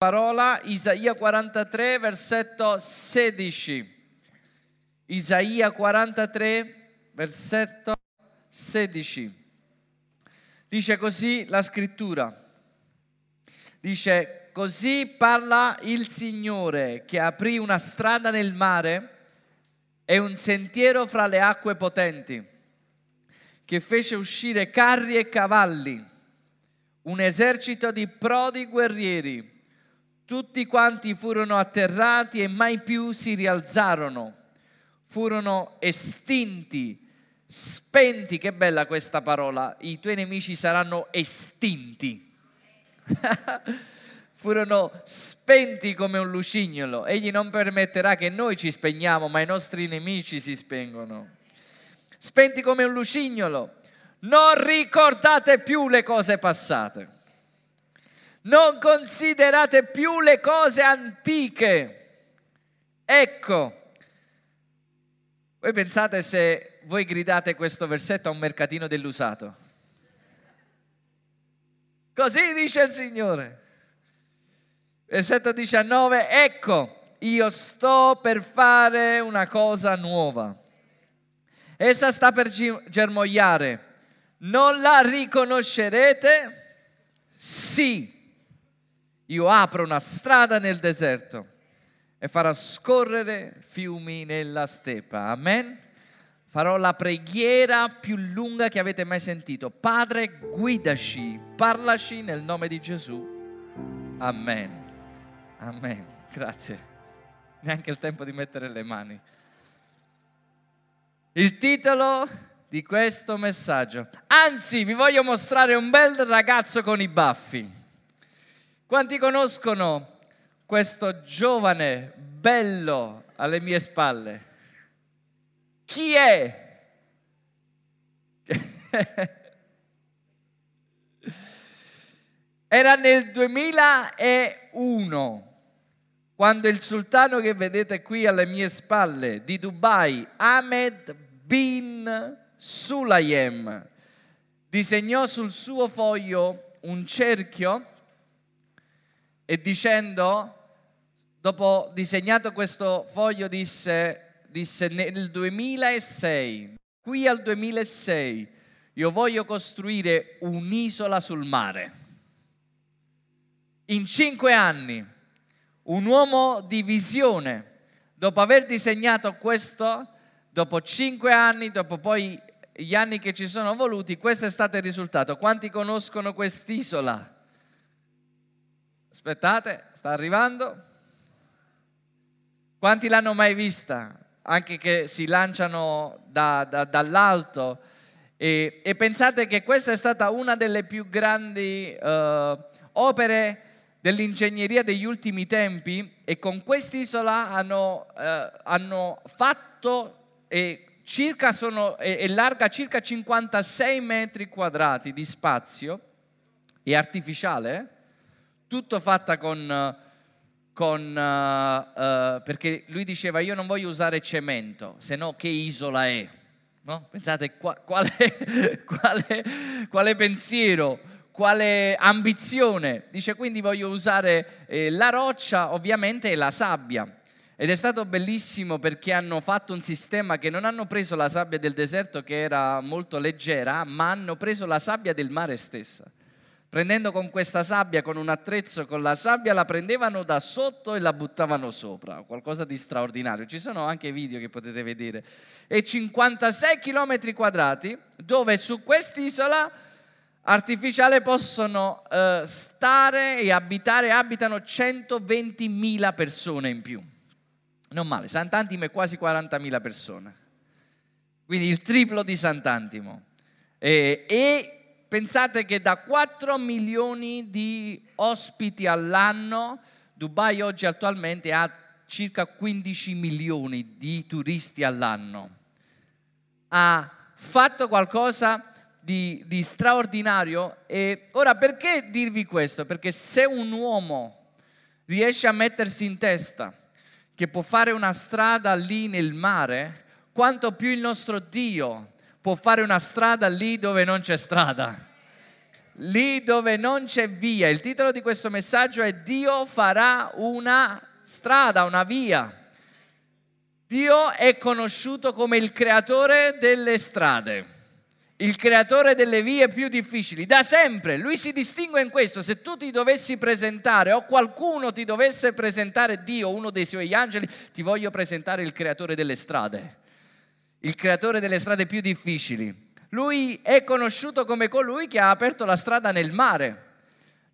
parola Isaia 43 versetto 16. Isaia 43 versetto 16. Dice così la scrittura. Dice così parla il Signore che aprì una strada nel mare e un sentiero fra le acque potenti, che fece uscire carri e cavalli, un esercito di prodi guerrieri tutti quanti furono atterrati e mai più si rialzarono, furono estinti, spenti, che bella questa parola, i tuoi nemici saranno estinti. furono spenti come un lucignolo. Egli non permetterà che noi ci spegniamo, ma i nostri nemici si spengono. Spenti come un lucignolo. Non ricordate più le cose passate non considerate più le cose antiche. Ecco, voi pensate se voi gridate questo versetto a un mercatino dell'usato? Così dice il Signore. Versetto 19, ecco, io sto per fare una cosa nuova. Essa sta per germogliare. Non la riconoscerete? Sì io apro una strada nel deserto e farò scorrere fiumi nella steppa. Amen. Farò la preghiera più lunga che avete mai sentito. Padre, guidaci, parlaci nel nome di Gesù. Amen. Amen. Grazie. Neanche il tempo di mettere le mani. Il titolo di questo messaggio. Anzi, vi voglio mostrare un bel ragazzo con i baffi. Quanti conoscono questo giovane bello alle mie spalle? Chi è? Era nel 2001 quando il sultano che vedete qui alle mie spalle di Dubai, Ahmed bin Sulayem, disegnò sul suo foglio un cerchio e dicendo, dopo disegnato questo foglio, disse, disse nel 2006, qui al 2006, io voglio costruire un'isola sul mare. In cinque anni, un uomo di visione, dopo aver disegnato questo, dopo cinque anni, dopo poi gli anni che ci sono voluti, questo è stato il risultato. Quanti conoscono quest'isola? Aspettate, sta arrivando. Quanti l'hanno mai vista? Anche che si lanciano da, da, dall'alto. E, e, pensate che questa è stata una delle più grandi uh, opere dell'ingegneria degli ultimi tempi e con quest'isola hanno, uh, hanno fatto e circa sono, è, è larga circa 56 metri quadrati di spazio, è artificiale, tutto fatta con, con uh, uh, perché lui diceva io non voglio usare cemento, se no che isola è? No? Pensate qua, quale, quale, quale, pensiero, quale ambizione. Dice quindi voglio usare eh, la roccia ovviamente e la sabbia. Ed è stato bellissimo perché hanno fatto un sistema che non hanno preso la sabbia del deserto che era molto leggera, ma hanno preso la sabbia del mare stessa prendendo con questa sabbia, con un attrezzo con la sabbia, la prendevano da sotto e la buttavano sopra, qualcosa di straordinario. Ci sono anche video che potete vedere. E 56 km quadrati dove su quest'isola artificiale possono uh, stare e abitare, abitano 120.000 persone in più. Non male, Sant'Antimo è quasi 40.000 persone, quindi il triplo di Sant'Antimo. E, e Pensate che da 4 milioni di ospiti all'anno, Dubai oggi attualmente ha circa 15 milioni di turisti all'anno. Ha fatto qualcosa di, di straordinario e ora perché dirvi questo? Perché se un uomo riesce a mettersi in testa che può fare una strada lì nel mare, quanto più il nostro Dio può fare una strada lì dove non c'è strada. lì dove non c'è via. Il titolo di questo messaggio è Dio farà una strada, una via. Dio è conosciuto come il creatore delle strade il creatore delle vie più difficili, da sempre. Lui si distingue in questo. Se tu ti dovessi presentare o qualcuno ti dovesse presentare Dio, uno dei suoi angeli, ti voglio presentare il creatore delle strade, il creatore delle strade più difficili. Lui è conosciuto come colui che ha aperto la strada nel mare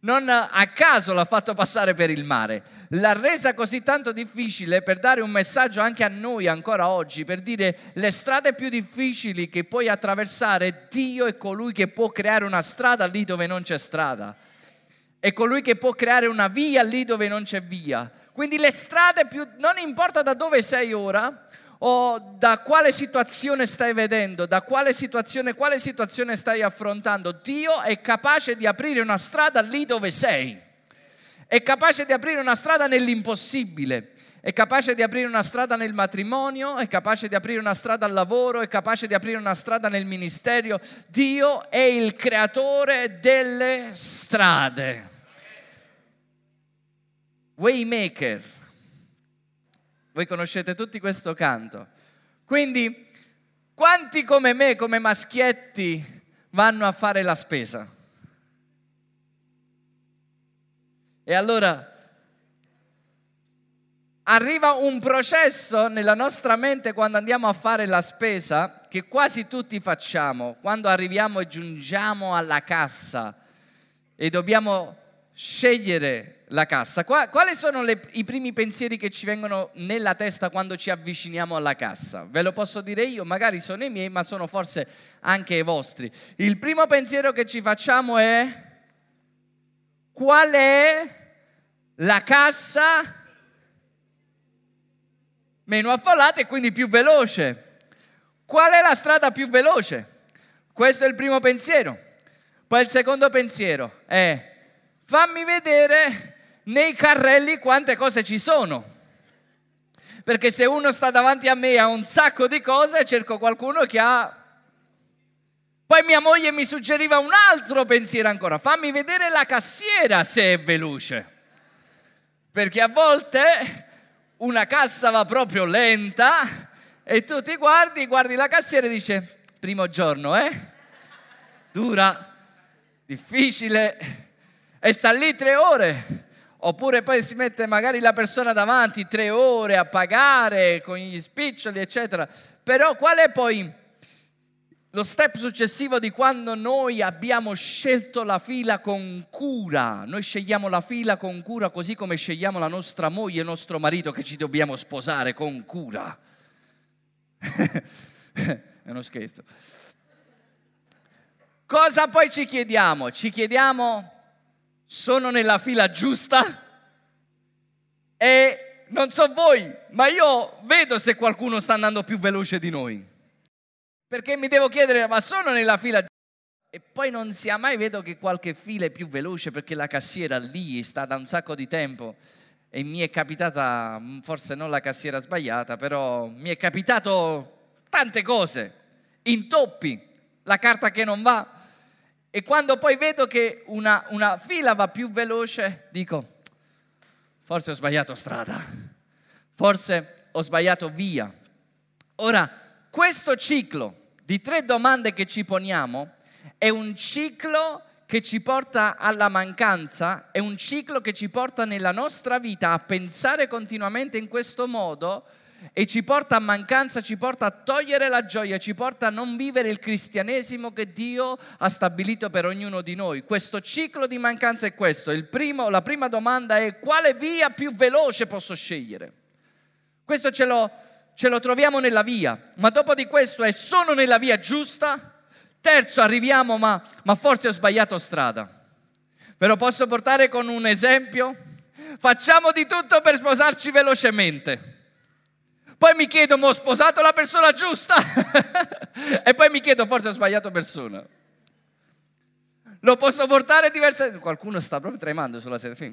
non a caso l'ha fatto passare per il mare, l'ha resa così tanto difficile per dare un messaggio anche a noi ancora oggi, per dire le strade più difficili che puoi attraversare, Dio è colui che può creare una strada lì dove non c'è strada, è colui che può creare una via lì dove non c'è via. Quindi le strade più, non importa da dove sei ora, o da quale situazione stai vedendo, da quale situazione, quale situazione stai affrontando, Dio è capace di aprire una strada lì dove sei. È capace di aprire una strada nell'impossibile. È capace di aprire una strada nel matrimonio, è capace di aprire una strada al lavoro, è capace di aprire una strada nel ministero. Dio è il creatore delle strade. Waymaker voi conoscete tutti questo canto. Quindi, quanti come me, come maschietti, vanno a fare la spesa? E allora arriva un processo nella nostra mente quando andiamo a fare la spesa che quasi tutti facciamo, quando arriviamo e giungiamo alla cassa e dobbiamo scegliere la cassa. quali sono le, i primi pensieri che ci vengono nella testa quando ci avviciniamo alla cassa? Ve lo posso dire io, magari sono i miei, ma sono forse anche i vostri. Il primo pensiero che ci facciamo è qual è la cassa meno affollata e quindi più veloce? Qual è la strada più veloce? Questo è il primo pensiero. Poi il secondo pensiero è fammi vedere nei carrelli quante cose ci sono. Perché se uno sta davanti a me ha un sacco di cose, cerco qualcuno che ha... Poi mia moglie mi suggeriva un altro pensiero ancora, fammi vedere la cassiera se è veloce. Perché a volte una cassa va proprio lenta e tu ti guardi, guardi la cassiera e dice, primo giorno, eh? Dura, difficile, e sta lì tre ore. Oppure poi si mette magari la persona davanti tre ore a pagare con gli spiccioli, eccetera. Però qual è poi lo step successivo di quando noi abbiamo scelto la fila con cura? Noi scegliamo la fila con cura così come scegliamo la nostra moglie e il nostro marito che ci dobbiamo sposare con cura. è uno scherzo. Cosa poi ci chiediamo? Ci chiediamo sono nella fila giusta e non so voi, ma io vedo se qualcuno sta andando più veloce di noi. Perché mi devo chiedere, ma sono nella fila giusta? E poi non sia mai vedo che qualche fila è più veloce perché la cassiera lì sta da un sacco di tempo e mi è capitata, forse non la cassiera sbagliata, però mi è capitato tante cose, intoppi, la carta che non va, e quando poi vedo che una, una fila va più veloce, dico, forse ho sbagliato strada, forse ho sbagliato via. Ora, questo ciclo di tre domande che ci poniamo è un ciclo che ci porta alla mancanza, è un ciclo che ci porta nella nostra vita a pensare continuamente in questo modo e ci porta a mancanza, ci porta a togliere la gioia, ci porta a non vivere il cristianesimo che Dio ha stabilito per ognuno di noi. Questo ciclo di mancanza è questo. Primo, la prima domanda è quale via più veloce posso scegliere? Questo ce lo, ce lo troviamo nella via, ma dopo di questo è sono nella via giusta? Terzo, arriviamo, ma, ma forse ho sbagliato strada. Ve lo posso portare con un esempio? Facciamo di tutto per sposarci velocemente poi mi chiedo, ma ho sposato la persona giusta? e poi mi chiedo, forse ho sbagliato persona. Lo posso portare diverse... Qualcuno sta proprio tremando sulla sedia.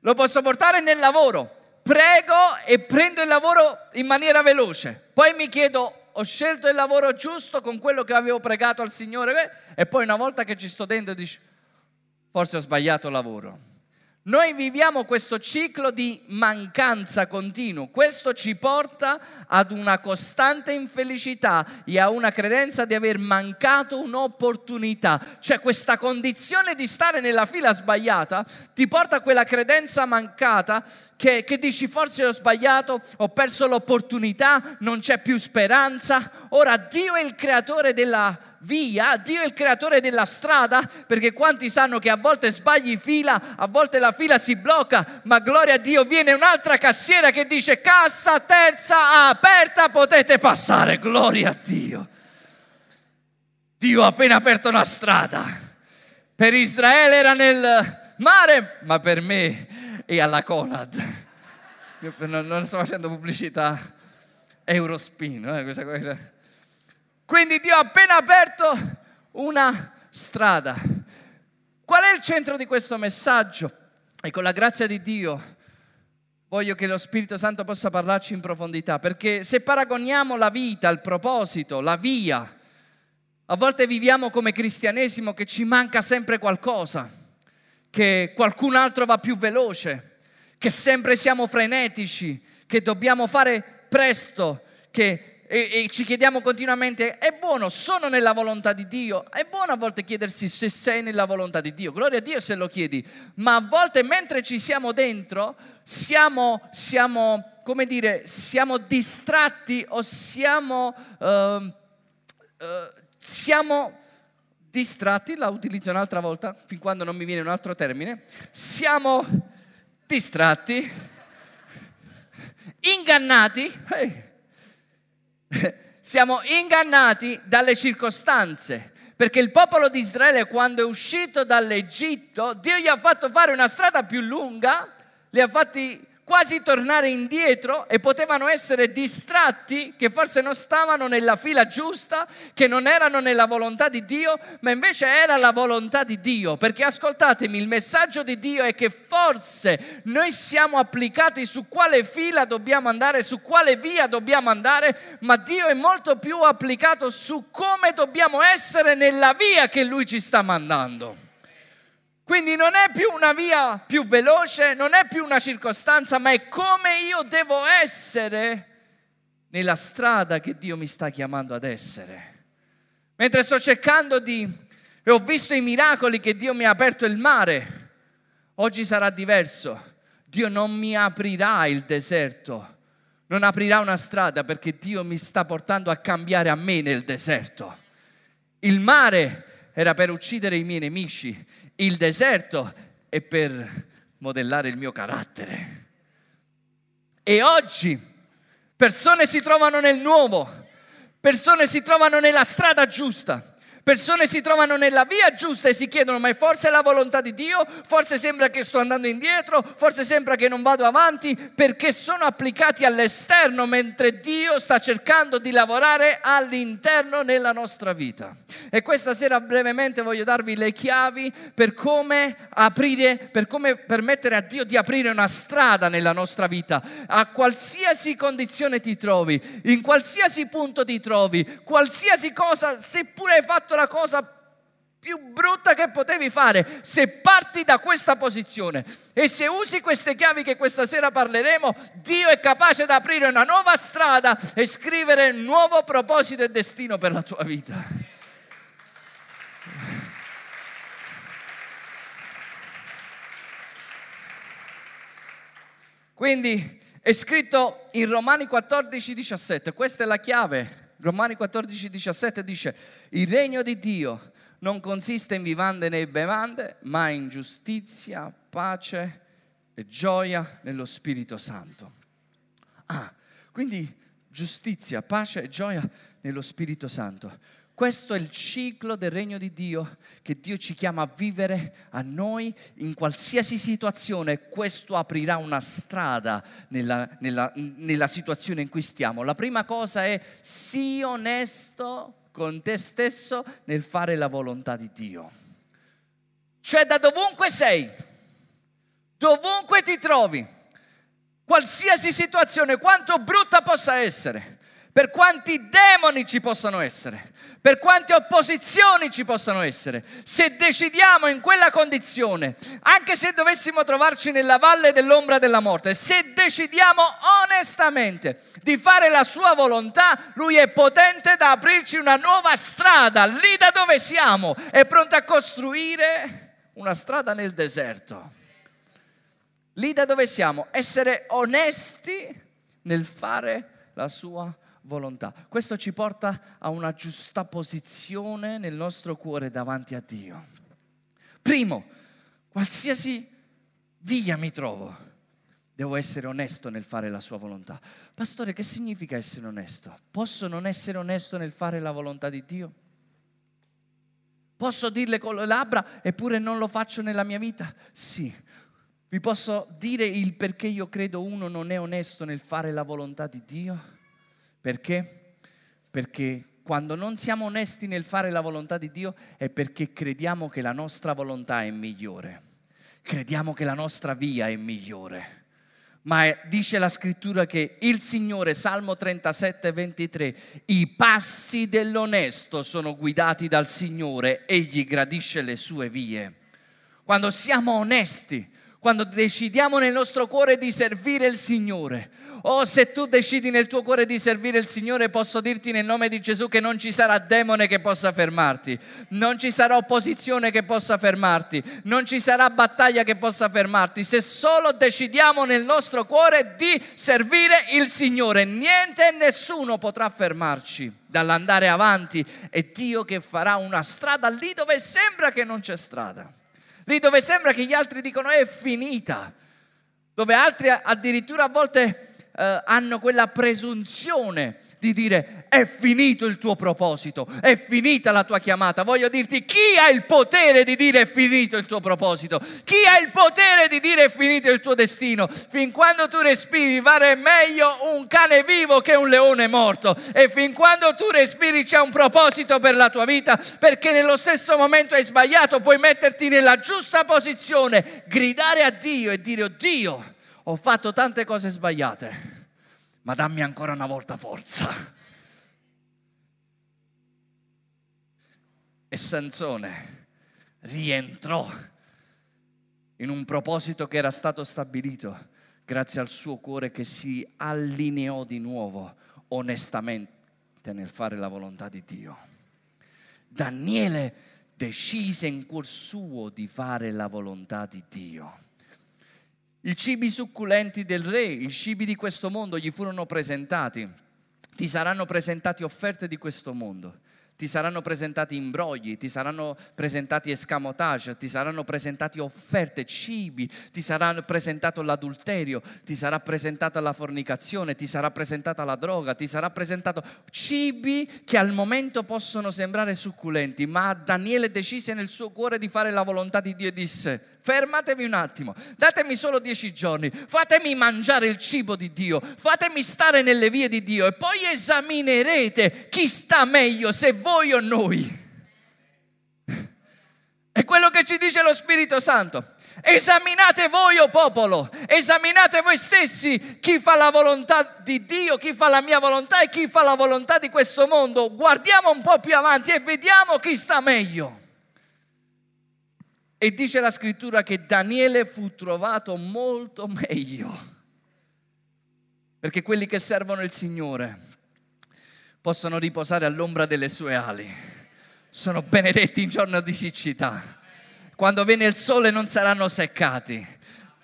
Lo posso portare nel lavoro. Prego e prendo il lavoro in maniera veloce. Poi mi chiedo, ho scelto il lavoro giusto con quello che avevo pregato al Signore e poi una volta che ci sto dentro dici, forse ho sbagliato lavoro. Noi viviamo questo ciclo di mancanza continuo, questo ci porta ad una costante infelicità e a una credenza di aver mancato un'opportunità, cioè questa condizione di stare nella fila sbagliata ti porta a quella credenza mancata che, che dici forse ho sbagliato, ho perso l'opportunità, non c'è più speranza, ora Dio è il creatore della via, Dio è il creatore della strada, perché quanti sanno che a volte sbagli fila, a volte la fila si blocca, ma gloria a Dio viene un'altra cassiera che dice cassa terza aperta, potete passare, gloria a Dio. Dio ha appena aperto una strada. Per Israele era nel mare, ma per me è alla Conad. Io non sto facendo pubblicità Eurospin, eh, questa cosa quindi Dio ha appena aperto una strada. Qual è il centro di questo messaggio? E con la grazia di Dio voglio che lo Spirito Santo possa parlarci in profondità, perché se paragoniamo la vita, il proposito, la via, a volte viviamo come cristianesimo che ci manca sempre qualcosa, che qualcun altro va più veloce, che sempre siamo frenetici, che dobbiamo fare presto, che e, e, ci chiediamo continuamente, è buono, sono nella volontà di Dio? È buono a volte chiedersi se sei nella volontà di Dio, gloria a Dio se lo chiedi, ma a volte mentre ci siamo dentro siamo, siamo come dire, siamo distratti o siamo, uh, uh, siamo distratti, la utilizzo un'altra volta, fin quando non mi viene un altro termine, siamo distratti, ingannati. Hey siamo ingannati dalle circostanze. Perché il popolo di Israele quando è uscito dall'Egitto, Dio gli ha fatto fare una strada più lunga, li ha fatti quasi tornare indietro e potevano essere distratti che forse non stavano nella fila giusta, che non erano nella volontà di Dio, ma invece era la volontà di Dio. Perché ascoltatemi, il messaggio di Dio è che forse noi siamo applicati su quale fila dobbiamo andare, su quale via dobbiamo andare, ma Dio è molto più applicato su come dobbiamo essere nella via che Lui ci sta mandando. Quindi non è più una via più veloce, non è più una circostanza, ma è come io devo essere nella strada che Dio mi sta chiamando ad essere. Mentre sto cercando di... e ho visto i miracoli che Dio mi ha aperto il mare, oggi sarà diverso. Dio non mi aprirà il deserto, non aprirà una strada perché Dio mi sta portando a cambiare a me nel deserto. Il mare era per uccidere i miei nemici, il deserto è per modellare il mio carattere. E oggi persone si trovano nel nuovo, persone si trovano nella strada giusta Persone si trovano nella via giusta e si chiedono ma forse è la volontà di Dio, forse sembra che sto andando indietro, forse sembra che non vado avanti? Perché sono applicati all'esterno mentre Dio sta cercando di lavorare all'interno nella nostra vita. E questa sera brevemente voglio darvi le chiavi per come aprire, per come permettere a Dio di aprire una strada nella nostra vita, a qualsiasi condizione ti trovi, in qualsiasi punto ti trovi, qualsiasi cosa, seppure hai fatto fatto la cosa più brutta che potevi fare se parti da questa posizione e se usi queste chiavi che questa sera parleremo, Dio è capace di aprire una nuova strada e scrivere un nuovo proposito e destino per la tua vita. Quindi è scritto in Romani 14, 17, questa è la chiave Romani 14, 17 dice, il regno di Dio non consiste in vivande né bevande, ma in giustizia, pace e gioia nello Spirito Santo. Ah, quindi giustizia, pace e gioia nello Spirito Santo. Questo è il ciclo del regno di Dio che Dio ci chiama a vivere a noi in qualsiasi situazione. Questo aprirà una strada nella, nella, nella situazione in cui stiamo. La prima cosa è sii onesto con te stesso nel fare la volontà di Dio. Cioè da dovunque sei, dovunque ti trovi, qualsiasi situazione, quanto brutta possa essere, per quanti demoni ci possano essere, per quante opposizioni ci possano essere, se decidiamo in quella condizione, anche se dovessimo trovarci nella valle dell'ombra della morte, se decidiamo onestamente di fare la sua volontà, lui è potente da aprirci una nuova strada lì da dove siamo, è pronto a costruire una strada nel deserto. Lì da dove siamo, essere onesti nel fare la sua volontà volontà. Questo ci porta a una giusta posizione nel nostro cuore davanti a Dio. Primo, qualsiasi via mi trovo, devo essere onesto nel fare la sua volontà. Pastore, che significa essere onesto? Posso non essere onesto nel fare la volontà di Dio? Posso dirle con le labbra eppure non lo faccio nella mia vita? Sì. Vi posso dire il perché io credo uno non è onesto nel fare la volontà di Dio? Perché? Perché quando non siamo onesti nel fare la volontà di Dio è perché crediamo che la nostra volontà è migliore, crediamo che la nostra via è migliore. Ma dice la scrittura che il Signore, Salmo 37, 23, i passi dell'onesto sono guidati dal Signore, egli gradisce le sue vie. Quando siamo onesti, quando decidiamo nel nostro cuore di servire il Signore, Oh, se tu decidi nel tuo cuore di servire il Signore, posso dirti nel nome di Gesù che non ci sarà demone che possa fermarti, non ci sarà opposizione che possa fermarti, non ci sarà battaglia che possa fermarti. Se solo decidiamo nel nostro cuore di servire il Signore, niente e nessuno potrà fermarci dall'andare avanti. È Dio che farà una strada lì dove sembra che non c'è strada, lì dove sembra che gli altri dicono è finita, dove altri addirittura a volte eh, hanno quella presunzione di dire è finito il tuo proposito, è finita la tua chiamata. Voglio dirti chi ha il potere di dire è finito il tuo proposito, chi ha il potere di dire è finito il tuo destino. Fin quando tu respiri vale meglio un cane vivo che un leone morto e fin quando tu respiri c'è un proposito per la tua vita perché nello stesso momento hai sbagliato puoi metterti nella giusta posizione, gridare a Dio e dire oh ho fatto tante cose sbagliate, ma dammi ancora una volta forza. E Sansone rientrò in un proposito che era stato stabilito grazie al suo cuore che si allineò di nuovo onestamente nel fare la volontà di Dio. Daniele decise in cuor suo di fare la volontà di Dio. I cibi succulenti del re, i cibi di questo mondo gli furono presentati. Ti saranno presentati offerte di questo mondo ti saranno presentati imbrogli, ti saranno presentati escamotage, ti saranno presentati offerte, cibi, ti sarà presentato l'adulterio, ti sarà presentata la fornicazione, ti sarà presentata la droga, ti sarà presentato cibi che al momento possono sembrare succulenti, ma Daniele decise nel suo cuore di fare la volontà di Dio e disse fermatevi un attimo, datemi solo dieci giorni, fatemi mangiare il cibo di Dio, fatemi stare nelle vie di Dio e poi esaminerete chi sta meglio, se voi o noi. È quello che ci dice lo Spirito Santo. Esaminate voi, o oh popolo, esaminate voi stessi chi fa la volontà di Dio, chi fa la mia volontà e chi fa la volontà di questo mondo. Guardiamo un po' più avanti e vediamo chi sta meglio. E dice la scrittura che Daniele fu trovato molto meglio. Perché quelli che servono il Signore possono riposare all'ombra delle sue ali. Sono benedetti in giorno di siccità. Quando viene il sole non saranno seccati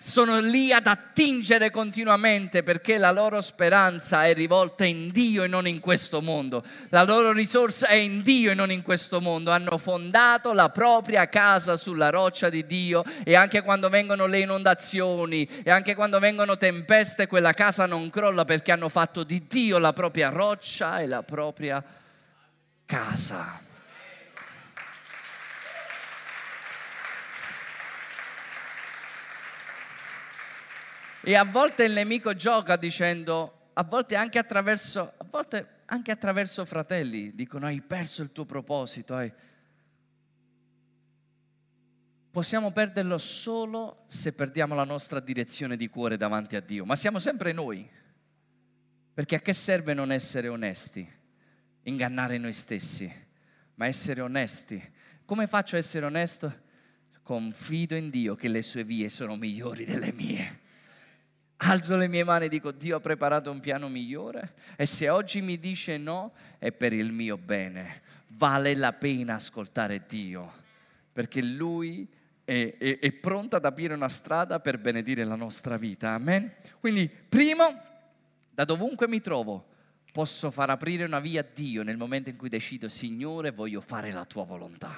sono lì ad attingere continuamente perché la loro speranza è rivolta in Dio e non in questo mondo. La loro risorsa è in Dio e non in questo mondo. Hanno fondato la propria casa sulla roccia di Dio e anche quando vengono le inondazioni e anche quando vengono tempeste, quella casa non crolla perché hanno fatto di Dio la propria roccia e la propria casa. E a volte il nemico gioca dicendo, a volte anche attraverso, a volte anche attraverso fratelli, dicono hai perso il tuo proposito. Hai... Possiamo perderlo solo se perdiamo la nostra direzione di cuore davanti a Dio, ma siamo sempre noi. Perché a che serve non essere onesti? Ingannare noi stessi, ma essere onesti. Come faccio a essere onesto? Confido in Dio che le sue vie sono migliori delle mie. Alzo le mie mani e dico Dio ha preparato un piano migliore e se oggi mi dice no è per il mio bene. Vale la pena ascoltare Dio perché Lui è, è, è pronto ad aprire una strada per benedire la nostra vita. Amen. Quindi, primo, da dovunque mi trovo, posso far aprire una via a Dio nel momento in cui decido, Signore, voglio fare la tua volontà.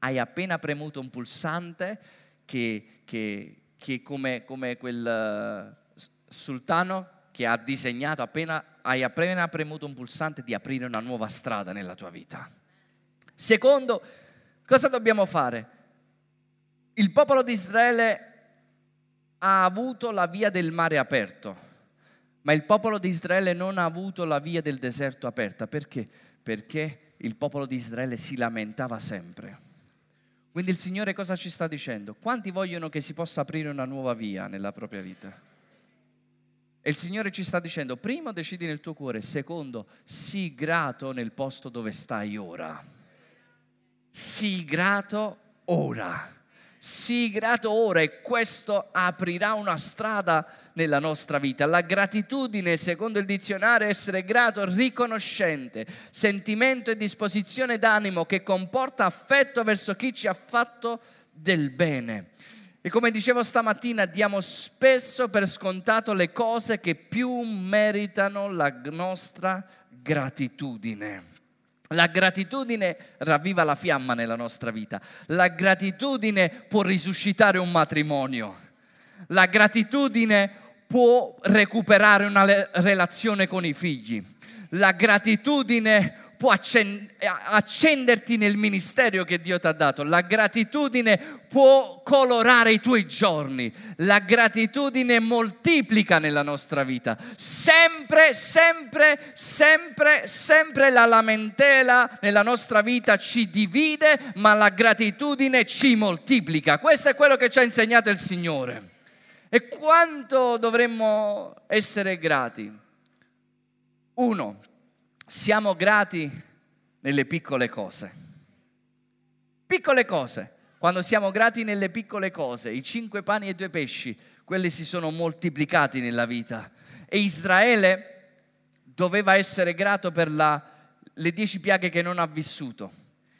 Hai appena premuto un pulsante che, che, che come, come quel sultano che ha disegnato, appena, hai appena premuto un pulsante di aprire una nuova strada nella tua vita. Secondo, cosa dobbiamo fare? Il popolo di Israele ha avuto la via del mare aperto, ma il popolo di Israele non ha avuto la via del deserto aperta. Perché? Perché il popolo di Israele si lamentava sempre. Quindi il Signore cosa ci sta dicendo? Quanti vogliono che si possa aprire una nuova via nella propria vita? E il Signore ci sta dicendo, primo decidi nel tuo cuore, secondo, sii grato nel posto dove stai ora. Sii grato ora. Sii grato ora e questo aprirà una strada nella nostra vita. La gratitudine, secondo il dizionario, è essere grato, riconoscente, sentimento e disposizione d'animo che comporta affetto verso chi ci ha fatto del bene. E come dicevo stamattina, diamo spesso per scontato le cose che più meritano la nostra gratitudine. La gratitudine ravviva la fiamma nella nostra vita. La gratitudine può risuscitare un matrimonio. La gratitudine può recuperare una relazione con i figli. La gratitudine può accenderti nel ministero che Dio ti ha dato. La gratitudine può colorare i tuoi giorni. La gratitudine moltiplica nella nostra vita. Sempre, sempre, sempre, sempre la lamentela nella nostra vita ci divide, ma la gratitudine ci moltiplica. Questo è quello che ci ha insegnato il Signore. E quanto dovremmo essere grati? Uno, siamo grati nelle piccole cose. Piccole cose. Quando siamo grati nelle piccole cose, i cinque pani e due pesci, quelli si sono moltiplicati nella vita. E Israele doveva essere grato per la, le dieci piaghe che non ha vissuto.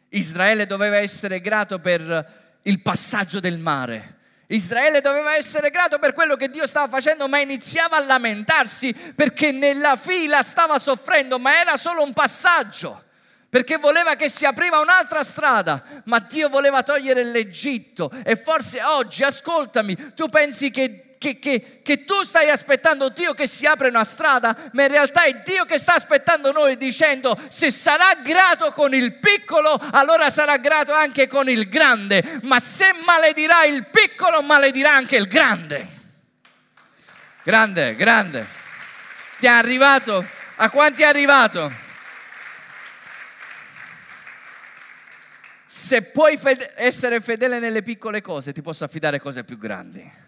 Israele doveva essere grato per il passaggio del mare. Israele doveva essere grato per quello che Dio stava facendo, ma iniziava a lamentarsi perché nella fila stava soffrendo, ma era solo un passaggio perché voleva che si apriva un'altra strada, ma Dio voleva togliere l'Egitto. E forse oggi, ascoltami, tu pensi che che, che, che, tu stai aspettando Dio che si apre una strada, ma in realtà è Dio che sta aspettando noi dicendo se sarà grato con il piccolo, allora sarà grato anche con il grande, ma se maledirà il piccolo, maledirà anche il grande. Grande, grande. Ti è arrivato? A quanti è arrivato? Se puoi fede- essere fedele nelle piccole cose, ti posso affidare cose più grandi.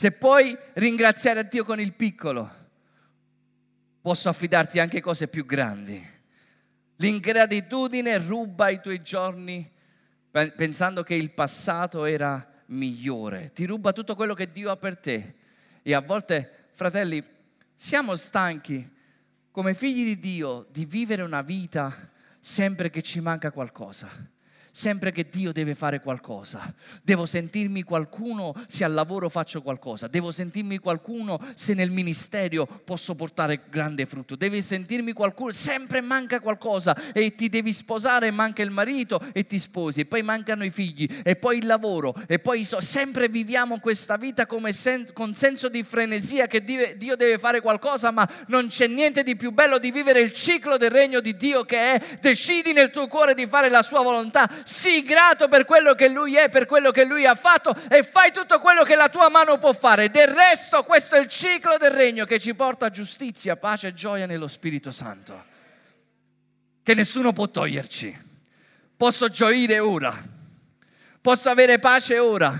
Se puoi ringraziare Dio con il piccolo, posso affidarti anche cose più grandi. L'ingratitudine ruba i tuoi giorni pensando che il passato era migliore, ti ruba tutto quello che Dio ha per te. E a volte, fratelli, siamo stanchi come figli di Dio di vivere una vita sempre che ci manca qualcosa sempre che Dio deve fare qualcosa. Devo sentirmi qualcuno se al lavoro faccio qualcosa. Devo sentirmi qualcuno se nel ministero posso portare grande frutto. Devi sentirmi qualcuno, sempre manca qualcosa e ti devi sposare manca il marito e ti sposi e poi mancano i figli e poi il lavoro e poi so, sempre viviamo questa vita sen- con senso di frenesia che Dio deve fare qualcosa ma non c'è niente di più bello di vivere il ciclo del regno di Dio che è decidi nel tuo cuore di fare la sua volontà sii grato per quello che Lui è, per quello che Lui ha fatto e fai tutto quello che la tua mano può fare. Del resto questo è il ciclo del regno che ci porta giustizia, pace e gioia nello Spirito Santo, che nessuno può toglierci. Posso gioire ora, posso avere pace ora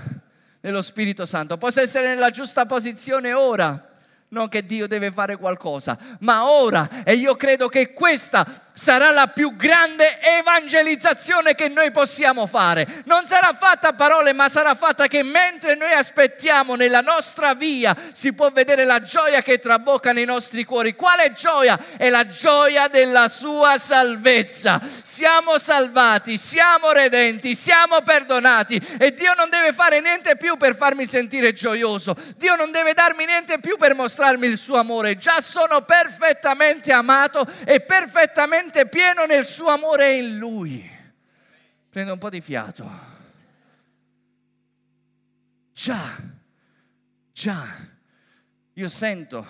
nello Spirito Santo, posso essere nella giusta posizione ora non che Dio deve fare qualcosa, ma ora. E io credo che questa sarà la più grande evangelizzazione che noi possiamo fare. Non sarà fatta a parole, ma sarà fatta che mentre noi aspettiamo nella nostra via si può vedere la gioia che trabocca nei nostri cuori. Quale gioia? È la gioia della sua salvezza. Siamo salvati, siamo redenti, siamo perdonati e Dio non deve fare niente più per farmi sentire gioioso. Dio non deve darmi niente più per mostrarmi il suo amore. Già sono perfettamente amato e perfettamente pieno nel suo amore in Lui. Prendo un po' di fiato. Già, già, io sento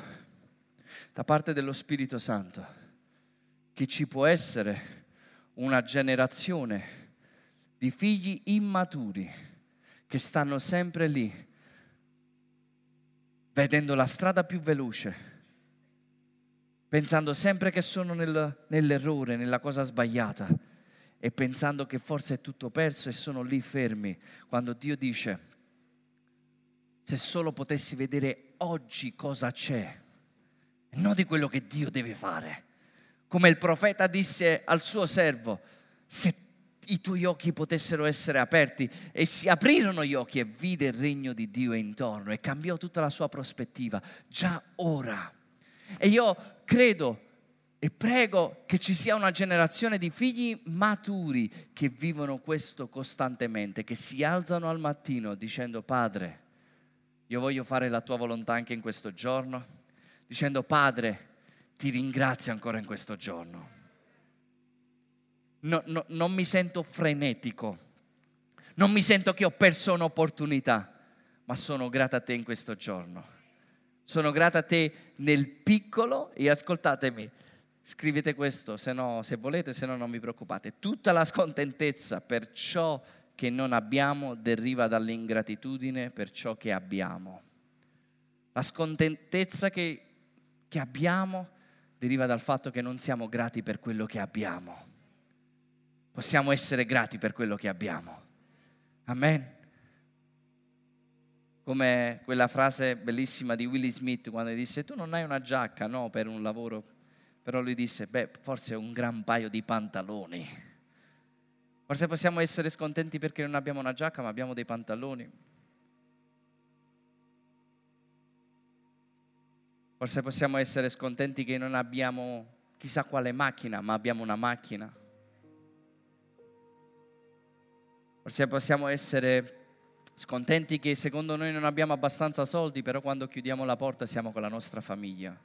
da parte dello Spirito Santo che ci può essere una generazione di figli immaturi che stanno sempre lì, vedendo la strada più veloce, pensando sempre che sono nel, nell'errore, nella cosa sbagliata e pensando che forse è tutto perso e sono lì fermi, quando Dio dice, se solo potessi vedere oggi cosa c'è, non di quello che Dio deve fare come il profeta disse al suo servo, se i tuoi occhi potessero essere aperti e si aprirono gli occhi e vide il regno di Dio intorno e cambiò tutta la sua prospettiva, già ora. E io credo e prego che ci sia una generazione di figli maturi che vivono questo costantemente, che si alzano al mattino dicendo Padre, io voglio fare la tua volontà anche in questo giorno, dicendo Padre, ti ringrazio ancora in questo giorno. No, no, non mi sento frenetico, non mi sento che ho perso un'opportunità, ma sono grata a te in questo giorno. Sono grata a te nel piccolo e ascoltatemi, scrivete questo, se, no, se volete, se no non vi preoccupate. Tutta la scontentezza per ciò che non abbiamo deriva dall'ingratitudine per ciò che abbiamo. La scontentezza che, che abbiamo deriva dal fatto che non siamo grati per quello che abbiamo. Possiamo essere grati per quello che abbiamo. Amen. Come quella frase bellissima di Willie Smith quando disse tu non hai una giacca, no, per un lavoro, però lui disse, beh, forse un gran paio di pantaloni. Forse possiamo essere scontenti perché non abbiamo una giacca, ma abbiamo dei pantaloni. Forse possiamo essere scontenti che non abbiamo chissà quale macchina, ma abbiamo una macchina. Forse possiamo essere scontenti che secondo noi non abbiamo abbastanza soldi, però quando chiudiamo la porta siamo con la nostra famiglia.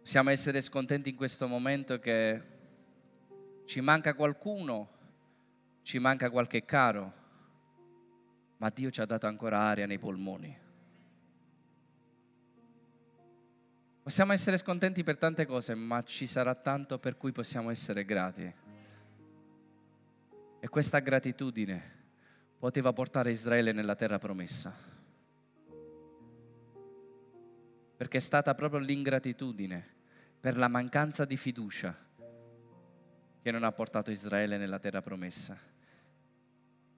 Possiamo essere scontenti in questo momento che ci manca qualcuno, ci manca qualche caro, ma Dio ci ha dato ancora aria nei polmoni. Possiamo essere scontenti per tante cose, ma ci sarà tanto per cui possiamo essere grati. E questa gratitudine poteva portare Israele nella terra promessa. Perché è stata proprio l'ingratitudine per la mancanza di fiducia che non ha portato Israele nella terra promessa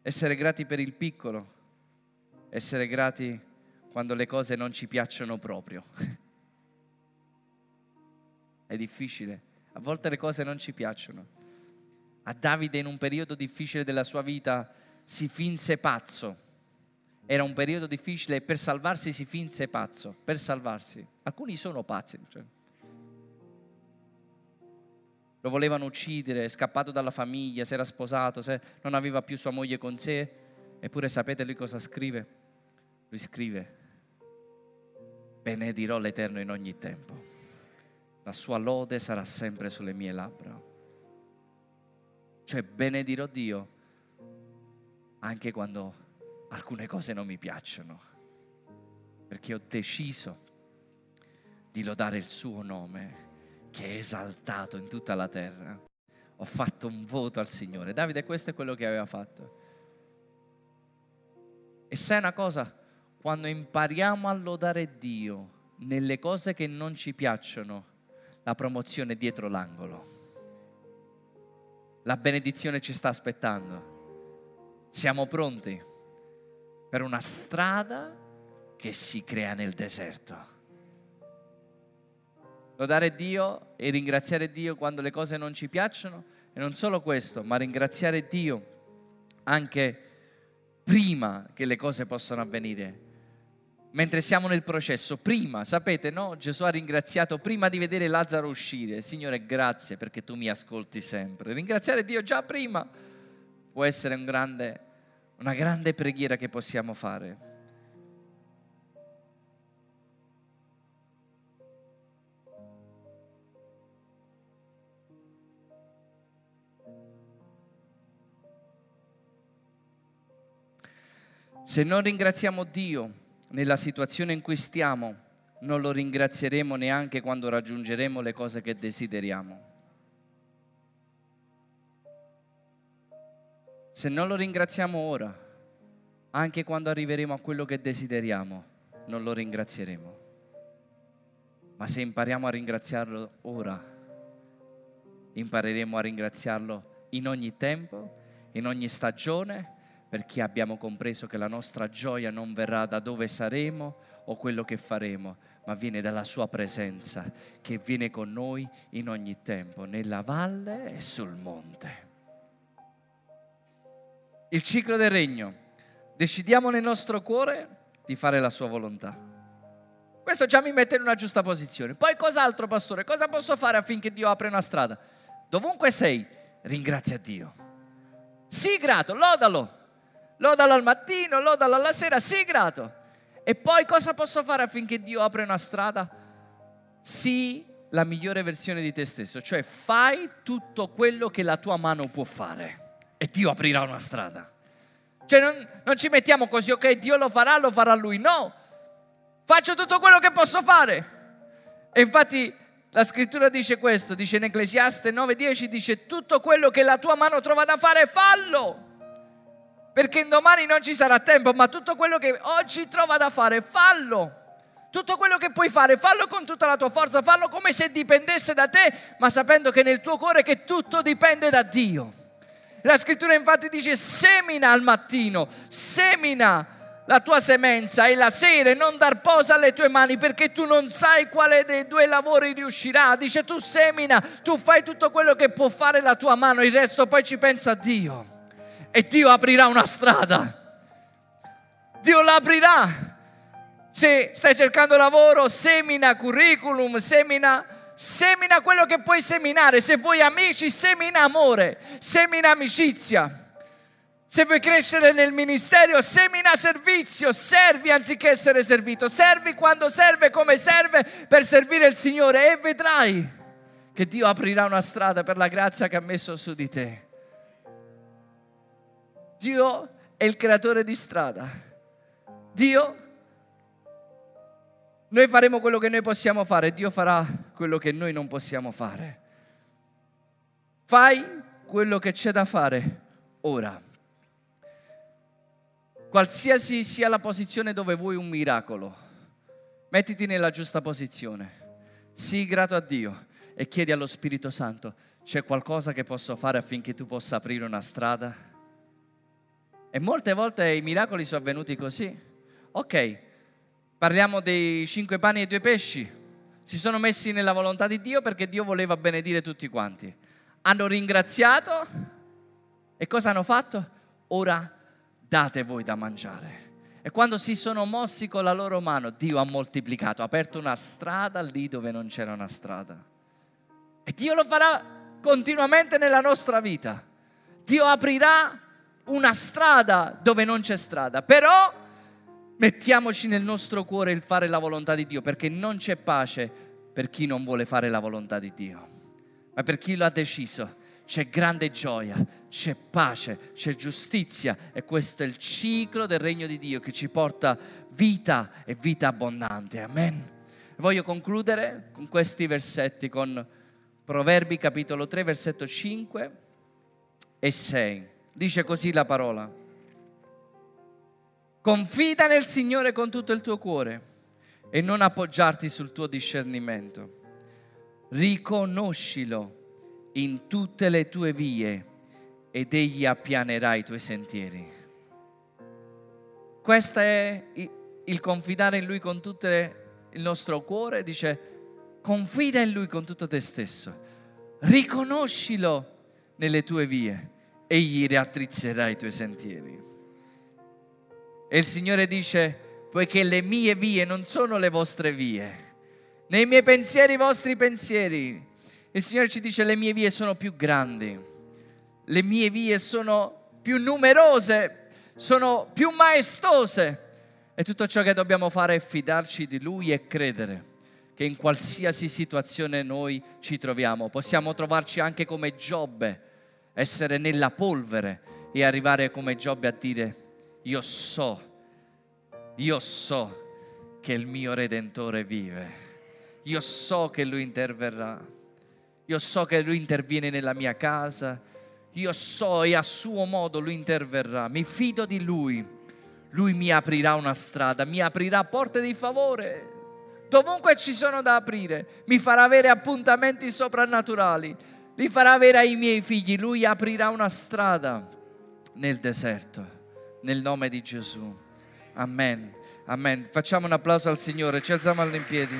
essere grati per il piccolo, essere grati quando le cose non ci piacciono proprio. È difficile, a volte le cose non ci piacciono. A Davide in un periodo difficile della sua vita si finse pazzo. Era un periodo difficile e per salvarsi si finse pazzo, per salvarsi. Alcuni sono pazzi. Cioè lo volevano uccidere, è scappato dalla famiglia, si era sposato, non aveva più sua moglie con sé. Eppure sapete lui cosa scrive? Lui scrive, benedirò l'Eterno in ogni tempo, la sua lode sarà sempre sulle mie labbra. Cioè benedirò Dio anche quando alcune cose non mi piacciono, perché ho deciso di lodare il suo nome che è esaltato in tutta la terra. Ho fatto un voto al Signore. Davide questo è quello che aveva fatto. E sai una cosa? Quando impariamo a lodare Dio nelle cose che non ci piacciono, la promozione è dietro l'angolo. La benedizione ci sta aspettando. Siamo pronti per una strada che si crea nel deserto. Lodare Dio e ringraziare Dio quando le cose non ci piacciono e non solo questo, ma ringraziare Dio anche prima che le cose possano avvenire. Mentre siamo nel processo, prima, sapete, no? Gesù ha ringraziato prima di vedere Lazzaro uscire. Signore, grazie perché tu mi ascolti sempre. Ringraziare Dio già prima può essere un grande, una grande preghiera che possiamo fare. Se non ringraziamo Dio nella situazione in cui stiamo, non lo ringrazieremo neanche quando raggiungeremo le cose che desideriamo. Se non lo ringraziamo ora, anche quando arriveremo a quello che desideriamo, non lo ringrazieremo. Ma se impariamo a ringraziarlo ora, impareremo a ringraziarlo in ogni tempo, in ogni stagione perché abbiamo compreso che la nostra gioia non verrà da dove saremo o quello che faremo, ma viene dalla sua presenza che viene con noi in ogni tempo, nella valle e sul monte. Il ciclo del regno. Decidiamo nel nostro cuore di fare la sua volontà. Questo già mi mette in una giusta posizione. Poi cos'altro, pastore? Cosa posso fare affinché Dio apra una strada? Dovunque sei, ringrazia Dio. Sii grato, lodalo lodalo al mattino, lodalo alla sera, sii grato. E poi cosa posso fare affinché Dio apra una strada? Sii la migliore versione di te stesso, cioè fai tutto quello che la tua mano può fare e Dio aprirà una strada. Cioè non, non ci mettiamo così, ok, Dio lo farà, lo farà lui. No, faccio tutto quello che posso fare. E infatti la scrittura dice questo, dice in Ecclesiaste 9:10, dice tutto quello che la tua mano trova da fare, fallo perché domani non ci sarà tempo, ma tutto quello che oggi trova da fare, fallo. Tutto quello che puoi fare, fallo con tutta la tua forza, fallo come se dipendesse da te, ma sapendo che nel tuo cuore che tutto dipende da Dio. La scrittura infatti dice semina al mattino, semina la tua semenza e la sera non dar posa alle tue mani perché tu non sai quale dei due lavori riuscirà. Dice tu semina, tu fai tutto quello che può fare la tua mano, il resto poi ci pensa Dio e Dio aprirà una strada. Dio l'aprirà. Se stai cercando lavoro, semina curriculum, semina, semina quello che puoi seminare. Se vuoi amici, semina amore, semina amicizia. Se vuoi crescere nel ministero, semina servizio, servi anziché essere servito, servi quando serve, come serve per servire il Signore e vedrai che Dio aprirà una strada per la grazia che ha messo su di te. Dio è il creatore di strada. Dio, noi faremo quello che noi possiamo fare, Dio farà quello che noi non possiamo fare. Fai quello che c'è da fare ora. Qualsiasi sia la posizione dove vuoi un miracolo, mettiti nella giusta posizione. Sii grato a Dio e chiedi allo Spirito Santo, c'è qualcosa che posso fare affinché tu possa aprire una strada? E molte volte i miracoli sono avvenuti così. Ok, parliamo dei cinque pani e due pesci. Si sono messi nella volontà di Dio perché Dio voleva benedire tutti quanti. Hanno ringraziato e cosa hanno fatto? Ora date voi da mangiare. E quando si sono mossi con la loro mano, Dio ha moltiplicato, ha aperto una strada lì dove non c'era una strada. E Dio lo farà continuamente nella nostra vita. Dio aprirà una strada dove non c'è strada, però mettiamoci nel nostro cuore il fare la volontà di Dio, perché non c'è pace per chi non vuole fare la volontà di Dio, ma per chi lo ha deciso c'è grande gioia, c'è pace, c'è giustizia e questo è il ciclo del regno di Dio che ci porta vita e vita abbondante. Amen. Voglio concludere con questi versetti, con Proverbi capitolo 3, versetto 5 e 6. Dice così la parola. Confida nel Signore con tutto il tuo cuore e non appoggiarti sul tuo discernimento. Riconoscilo in tutte le tue vie ed egli appianerà i tuoi sentieri. Questo è il confidare in Lui con tutto il nostro cuore. Dice, confida in Lui con tutto te stesso. Riconoscilo nelle tue vie. Egli raddrizzerà i tuoi sentieri. E il Signore dice, poiché le mie vie non sono le vostre vie, nei miei pensieri i vostri pensieri. Il Signore ci dice, le mie vie sono più grandi, le mie vie sono più numerose, sono più maestose. E tutto ciò che dobbiamo fare è fidarci di Lui e credere che in qualsiasi situazione noi ci troviamo. Possiamo trovarci anche come Giobbe, essere nella polvere e arrivare come Giobbe a dire io so, io so che il mio Redentore vive, io so che Lui interverrà, io so che Lui interviene nella mia casa, io so e a suo modo Lui interverrà, mi fido di Lui, Lui mi aprirà una strada, mi aprirà porte di favore, dovunque ci sono da aprire, mi farà avere appuntamenti soprannaturali, li farà avere ai miei figli, Lui aprirà una strada nel deserto nel nome di Gesù. Amen. Amen. Facciamo un applauso al Signore, ci alziamo in piedi.